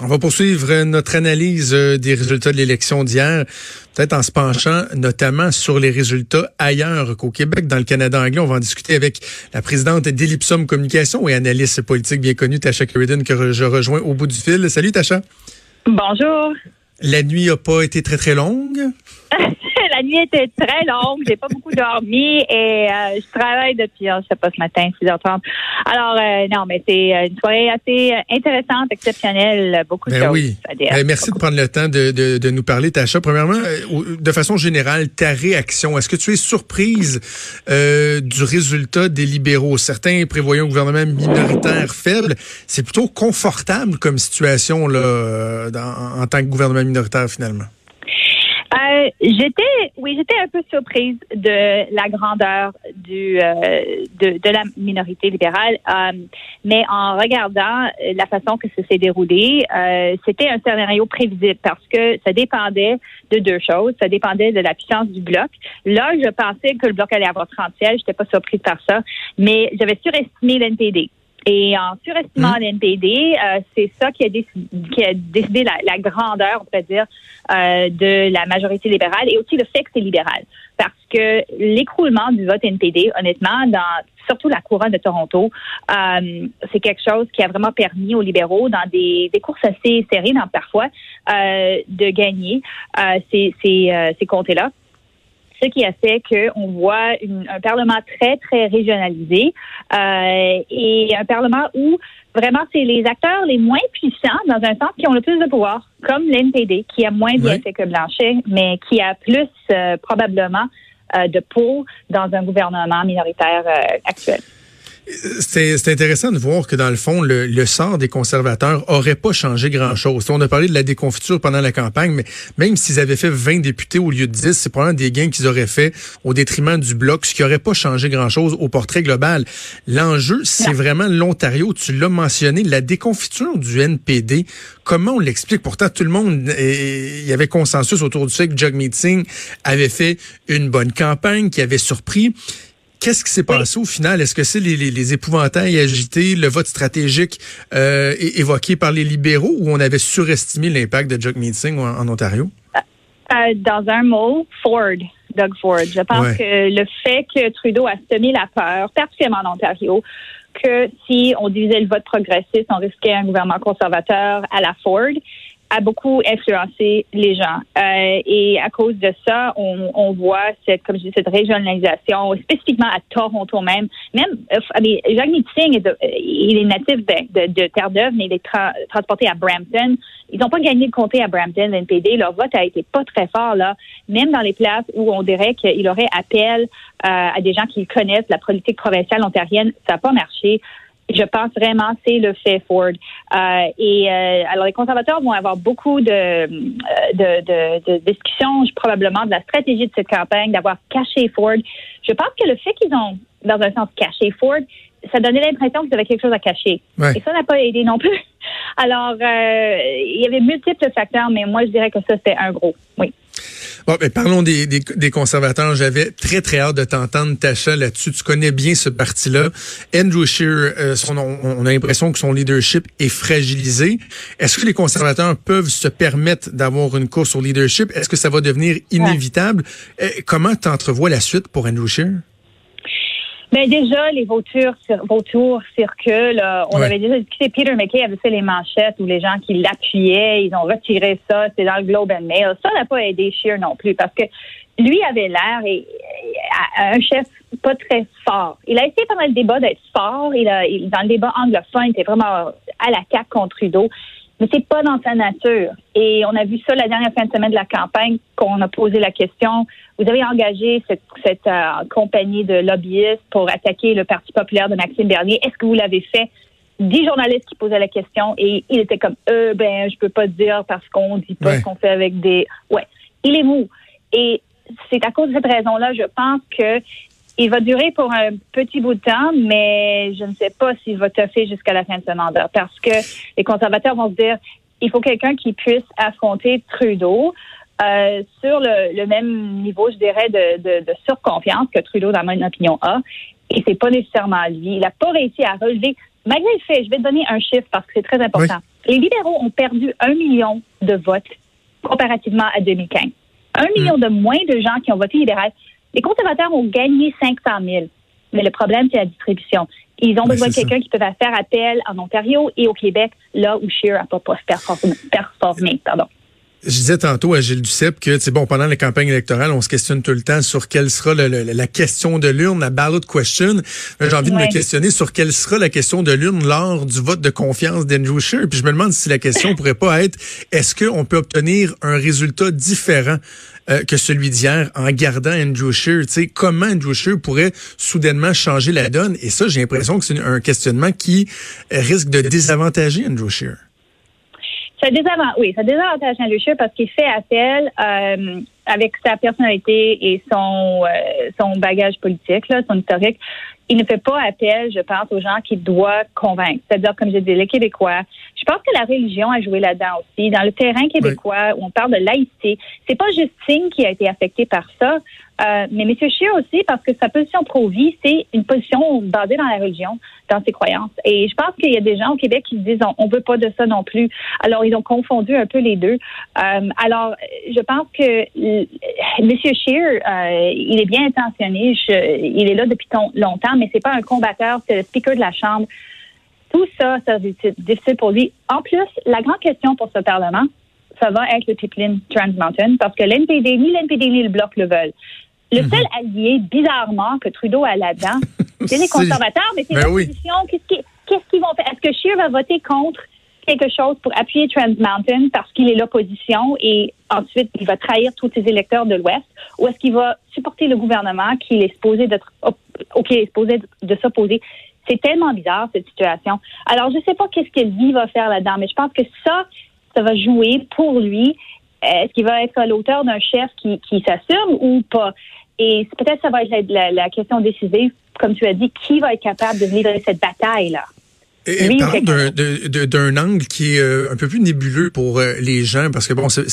On va poursuivre notre analyse euh, des résultats de l'élection d'hier, peut-être en se penchant notamment sur les résultats ailleurs qu'au Québec, dans le Canada anglais. On va en discuter avec la présidente d'Ellipsum Communication et analyste politique bien connue, Tasha Sheridan, que je rejoins au bout du fil. Salut Tasha. Bonjour. La nuit n'a pas été très très longue. la nuit était très longue. J'ai pas beaucoup dormi et euh, je travaille depuis, je sais pas, ce matin, 6h30. Alors, euh, non, mais c'est euh, une soirée assez intéressante, exceptionnelle. Beaucoup de ben choses oui. à dire. Ben, merci de prendre le temps de, de, de nous parler, Tacha. Premièrement, de façon générale, ta réaction. Est-ce que tu es surprise du résultat des libéraux? Certains prévoyant un gouvernement minoritaire faible. C'est plutôt confortable comme situation là, dans, en tant que gouvernement minoritaire, finalement. J'étais, oui, j'étais un peu surprise de la grandeur du euh, de, de, la minorité libérale, euh, mais en regardant la façon que ça s'est déroulé, euh, c'était un scénario prévisible parce que ça dépendait de deux choses. Ça dépendait de la puissance du bloc. Là, je pensais que le bloc allait avoir 30 sièges. J'étais pas surprise par ça, mais j'avais surestimé l'NPD. Et en surestimant mmh. l'NPD, euh, c'est ça qui a, décidé, qui a décidé la, la, grandeur, on pourrait dire, euh, de la majorité libérale et aussi le fait que c'est libéral. Parce que l'écroulement du vote NPD, honnêtement, dans surtout la couronne de Toronto, euh, c'est quelque chose qui a vraiment permis aux libéraux, dans des, des courses assez serrées, dans, parfois, euh, de gagner euh, ces, ces, euh, ces comtés-là ce qui a fait qu'on voit une, un Parlement très, très régionalisé euh, et un Parlement où vraiment c'est les acteurs les moins puissants dans un sens qui ont le plus de pouvoir, comme l'NPD, qui a moins bien fait que Blanchet, mais qui a plus euh, probablement euh, de pour dans un gouvernement minoritaire euh, actuel. C'est intéressant de voir que dans le fond, le, le sort des conservateurs aurait pas changé grand-chose. On a parlé de la déconfiture pendant la campagne, mais même s'ils avaient fait 20 députés au lieu de 10, c'est probablement des gains qu'ils auraient fait au détriment du bloc, ce qui aurait pas changé grand-chose au portrait global. L'enjeu, c'est vraiment l'Ontario. Tu l'as mentionné, la déconfiture du NPD. Comment on l'explique? Pourtant, tout le monde, il y avait consensus autour du fait que Jagmeet Singh avait fait une bonne campagne, qui avait surpris. Qu'est-ce qui s'est passé au final? Est-ce que c'est les, les, les, épouvantails agités, le vote stratégique euh, évoqué par les libéraux ou on avait surestimé l'impact de Jagmeet Singh en, en Ontario? Euh, dans un mot, Ford, Doug Ford. Je pense ouais. que le fait que Trudeau a semé la peur, particulièrement en Ontario, que si on divisait le vote progressiste, on risquait un gouvernement conservateur à la Ford a beaucoup influencé les gens. Euh, et à cause de ça, on, on, voit cette, comme je dis, cette régionalisation, spécifiquement à Toronto même. Même, euh, Jacques est de, il est natif de, de, de Terre-Neuve, mais il est tra transporté à Brampton. Ils n'ont pas gagné le comté à Brampton, l'NPD. Leur vote a été pas très fort, là. Même dans les places où on dirait qu'il aurait appel euh, à des gens qui connaissent la politique provinciale ontarienne, ça n'a pas marché je pense vraiment c'est le fait Ford. Euh, et euh, alors les conservateurs vont avoir beaucoup de, euh, de, de, de, discussions, probablement de la stratégie de cette campagne, d'avoir caché Ford. Je pense que le fait qu'ils ont, dans un sens, caché Ford, ça donnait l'impression qu'ils avaient quelque chose à cacher. Ouais. Et ça n'a pas aidé non plus. Alors, euh, il y avait multiples facteurs, mais moi, je dirais que ça, c'était un gros. Oui. Bon, mais parlons des, des, des conservateurs. J'avais très, très hâte de t'entendre, Tacha, là-dessus. Tu connais bien ce parti-là. Andrew Scheer, euh, son, on a l'impression que son leadership est fragilisé. Est-ce que les conservateurs peuvent se permettre d'avoir une course au leadership? Est-ce que ça va devenir inévitable? Ouais. Comment t'entrevois la suite pour Andrew Scheer? Ben déjà, les vautours, vautours circulent. On ouais. avait déjà discuté, Peter McKay avait fait les manchettes où les gens qui l'appuyaient, ils ont retiré ça, c'est dans le Globe and Mail. Ça n'a pas aidé Scheer non plus parce que lui avait l'air et, un chef pas très fort. Il a essayé pendant le débat d'être fort. Il a, il, dans le débat anglophone, il était vraiment à la cape contre Trudeau mais c'est pas dans sa nature. Et on a vu ça la dernière fin de semaine de la campagne, qu'on a posé la question. Vous avez engagé cette, cette euh, compagnie de lobbyistes pour attaquer le Parti populaire de Maxime Bernier. Est-ce que vous l'avez fait? Dix journalistes qui posaient la question et il était comme, euh, ben, je peux pas dire parce qu'on dit pas ouais. ce qu'on fait avec des, ouais. Il est mou. Et c'est à cause de cette raison-là, je pense que il va durer pour un petit bout de temps, mais je ne sais pas s'il va toffer jusqu'à la fin de ce mandat parce que les conservateurs vont se dire il faut quelqu'un qui puisse affronter Trudeau. Euh, sur le, le, même niveau, je dirais, de, de, de, surconfiance que Trudeau, dans mon opinion, a. Et c'est pas nécessairement lui. Il n'a pas réussi à relever, malgré le fait, je vais te donner un chiffre parce que c'est très important. Les libéraux ont perdu un million de votes comparativement à 2015. Un million mm. de moins de gens qui ont voté libéral. Les conservateurs ont gagné 500 000. Mais le problème, c'est la distribution. Ils ont ben, besoin de quelqu'un qui peut faire appel en Ontario et au Québec, là où Scheer n'a pas performé. Pardon. Je disais tantôt à Gilles Duceppe que, c'est bon, pendant les campagnes électorales, on se questionne tout le temps sur quelle sera la question de l'urne, la ballot question. J'ai envie de me questionner sur quelle sera la question de l'urne lors du vote de confiance d'Andrew Scheer. Puis je me demande si la question pourrait pas être, est-ce qu'on peut obtenir un résultat différent euh, que celui d'hier en gardant Andrew Scheer? Tu sais, comment Andrew Scheer pourrait soudainement changer la donne? Et ça, j'ai l'impression que c'est un questionnement qui risque de désavantager Andrew Scheer. Ça désavantage, oui, ça désavantage Andrew parce qu'il fait appel euh, avec sa personnalité et son euh, son bagage politique, là, son historique. Il ne fait pas appel, je pense, aux gens qu'il doit convaincre. C'est-à-dire, comme je dis, les Québécois. Je pense que la religion a joué là-dedans aussi. Dans le terrain québécois, où on parle de laïcité, c'est pas Justine qui a été affectée par ça. Euh, mais M. Scheer aussi, parce que sa position pro-vie, c'est une position basée dans la religion, dans ses croyances. Et je pense qu'il y a des gens au Québec qui se disent on, ne veut pas de ça non plus. Alors, ils ont confondu un peu les deux. Euh, alors, je pense que M. Scheer, euh, il est bien intentionné. il est là depuis longtemps, mais c'est pas un combatteur, c'est le speaker de la Chambre. Tout ça, ça c'est difficile pour lui. En plus, la grande question pour ce Parlement, ça va être le pipeline Trans Mountain, parce que l'NPD, ni l'NPD ni le Bloc le veulent. Le mhm. seul allié, bizarrement, que Trudeau a là-dedans, c'est les conservateurs, mais c'est ben l'opposition. Qu'est-ce qu'ils vont faire? Est-ce que Scheer va voter contre quelque chose pour appuyer Trans Mountain parce qu'il est l'opposition et ensuite il va trahir tous ses électeurs de l'Ouest? Ou est-ce qu'il va supporter le gouvernement qui est supposé d'être est supposé de s'opposer? C'est tellement bizarre, cette situation. Alors, je ne sais pas qu'est-ce que lui va faire là-dedans, mais je pense que ça, ça va jouer pour lui. Est-ce qu'il va être l'auteur d'un chef qui, qui s'assume ou pas? Et peut-être ça va être la, question décisive, comme tu as dit, qui va être capable de livrer cette bataille-là? Et, d'un angle qui est euh, un peu plus nébuleux pour euh, les gens, parce que bon, c'est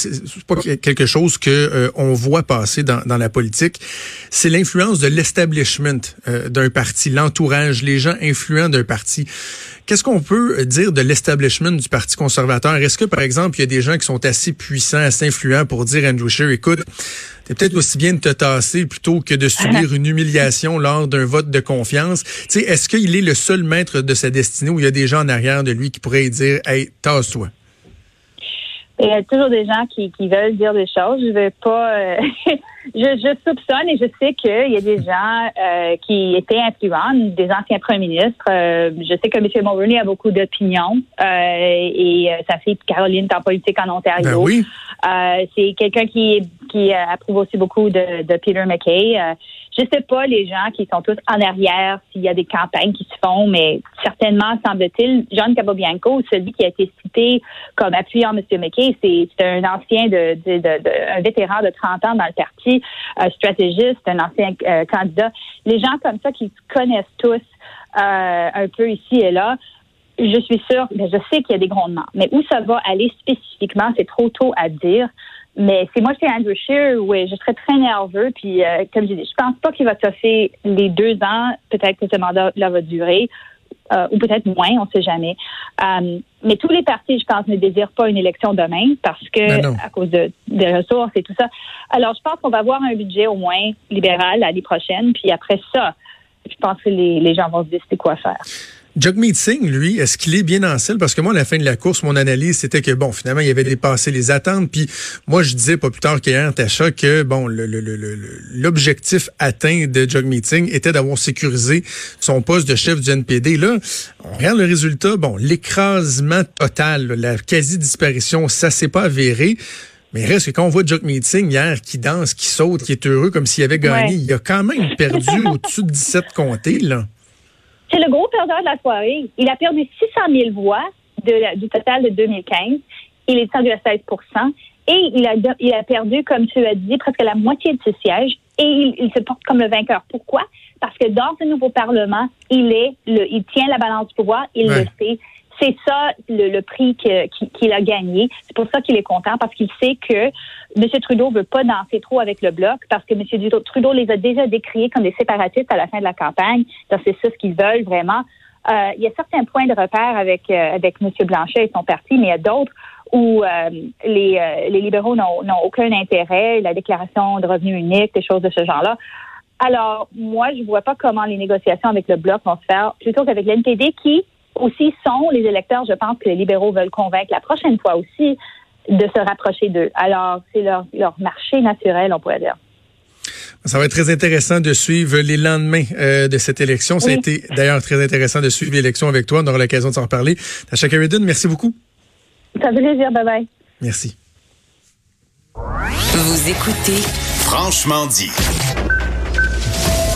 pas quelque chose que euh, on voit passer dans, dans la politique. C'est l'influence de l'establishment d'un parti, l'entourage, les gens influents d'un parti. Qu'est-ce qu'on peut dire de l'establishment du Parti conservateur? Est-ce que, par exemple, il y a des gens qui sont assez puissants, assez influents pour dire à Andrew Scheer, écoute, c'est peut-être aussi bien de te tasser plutôt que de subir une humiliation lors d'un vote de confiance. Tu sais, est-ce qu'il est le seul maître de sa destinée ou il y a des gens en arrière de lui qui pourraient dire, hey, tasse-toi? Il y a toujours des gens qui, qui veulent dire des choses. Je vais pas. Euh, je, je, soupçonne et je sais qu'il y a des gens euh, qui étaient influents, des anciens premiers ministres. Euh, je sais que M. Mulroney a beaucoup d'opinions et sa fille Caroline est en politique en Ontario. Ben oui. C'est quelqu'un qui, qui approuve aussi beaucoup de, de Peter McKay. Je sais pas les gens qui sont tous en arrière s'il y a des campagnes qui se font, mais certainement semble-t-il, John Cabobianco, celui qui a été cité comme appuyant M. McKay, c'est un ancien de, un vétéran de 30 ans dans le parti, un stratégiste, un ancien euh, candidat. Les gens comme ça qui connaissent tous euh, un peu ici et là je suis sûre, mais je sais qu'il y a des grondements. Mais où ça va aller spécifiquement, c'est trop tôt à dire. Mais c'est moi, c'est Andrew Scheer, oui, je serais très nerveux. Puis, euh, comme je dis, je pense pas qu'il va toffer les deux ans. Peut-être que ce mandat-là va durer. Euh, ou peut-être moins, on ne sait jamais. Euh, mais tous les partis, je pense, ne désirent pas une élection demain parce que ben à cause de, des ressources et tout ça. Alors, je pense qu'on va avoir un budget au moins libéral l'année prochaine. Puis après ça, je pense que les, les gens vont se décider quoi faire. Jagmeet Singh, lui, est-ce qu'il est bien en selle? Parce que moi, à la fin de la course, mon analyse, c'était que, bon, finalement, il avait dépassé les attentes. Puis moi, je disais pas plus tard qu'hier, Tacha, que, bon, l'objectif atteint de Jagmeet Singh était d'avoir sécurisé son poste de chef du NPD. Là, on regarde le résultat. Bon, l'écrasement total, la quasi-disparition, ça s'est pas avéré. Mais reste que quand on voit Jock Meeting hier qui danse, qui saute, qui est heureux comme s'il avait gagné, il a quand même perdu au-dessus de 17 comtés, là. C'est le gros perdeur de la soirée. Il a perdu 600 000 voix du total de 2015. Il est descendu à 16% et il a, il a perdu, comme tu as dit, presque la moitié de ses sièges et il, se porte comme le vainqueur. Pourquoi? Parce que dans ce nouveau Parlement, il est le, il tient la balance du pouvoir, il le sait. C'est ça le, prix qu'il a gagné. C'est pour ça qu'il est content, parce qu'il sait que M. Trudeau veut pas danser trop avec le bloc, parce que M. Trudeau les a déjà décriés comme des séparatistes à la fin de la campagne. Donc, c'est ça ce qu'ils veulent vraiment. Euh, il y a certains points de repère avec euh, avec M. Blanchet et son parti, mais il y a d'autres où euh, les, les libéraux n'ont aucun intérêt, la déclaration de revenus unique, des choses de ce genre-là. Alors, moi, je vois pas comment les négociations avec le Bloc vont se faire, plutôt qu'avec l'NPD, qui aussi sont les électeurs, je pense que les libéraux veulent convaincre la prochaine fois aussi de se rapprocher d'eux. Alors, c'est leur, leur marché naturel, on pourrait dire. Ça va être très intéressant de suivre les lendemains euh, de cette élection. Ça a été d'ailleurs très intéressant de suivre l'élection avec toi. On aura l'occasion de s'en reparler. Tasha Carridon, merci beaucoup. Ça fait plaisir. Bye bye. Merci. Vous écoutez Franchement dit.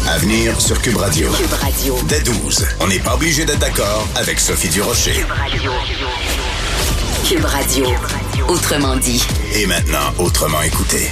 Avenir sur Cube Radio. Cube Radio. Dès 12. On n'est pas obligé d'être d'accord avec Sophie Durocher. Cube Radio. Cube Radio. Autrement dit. Et maintenant, autrement écouté.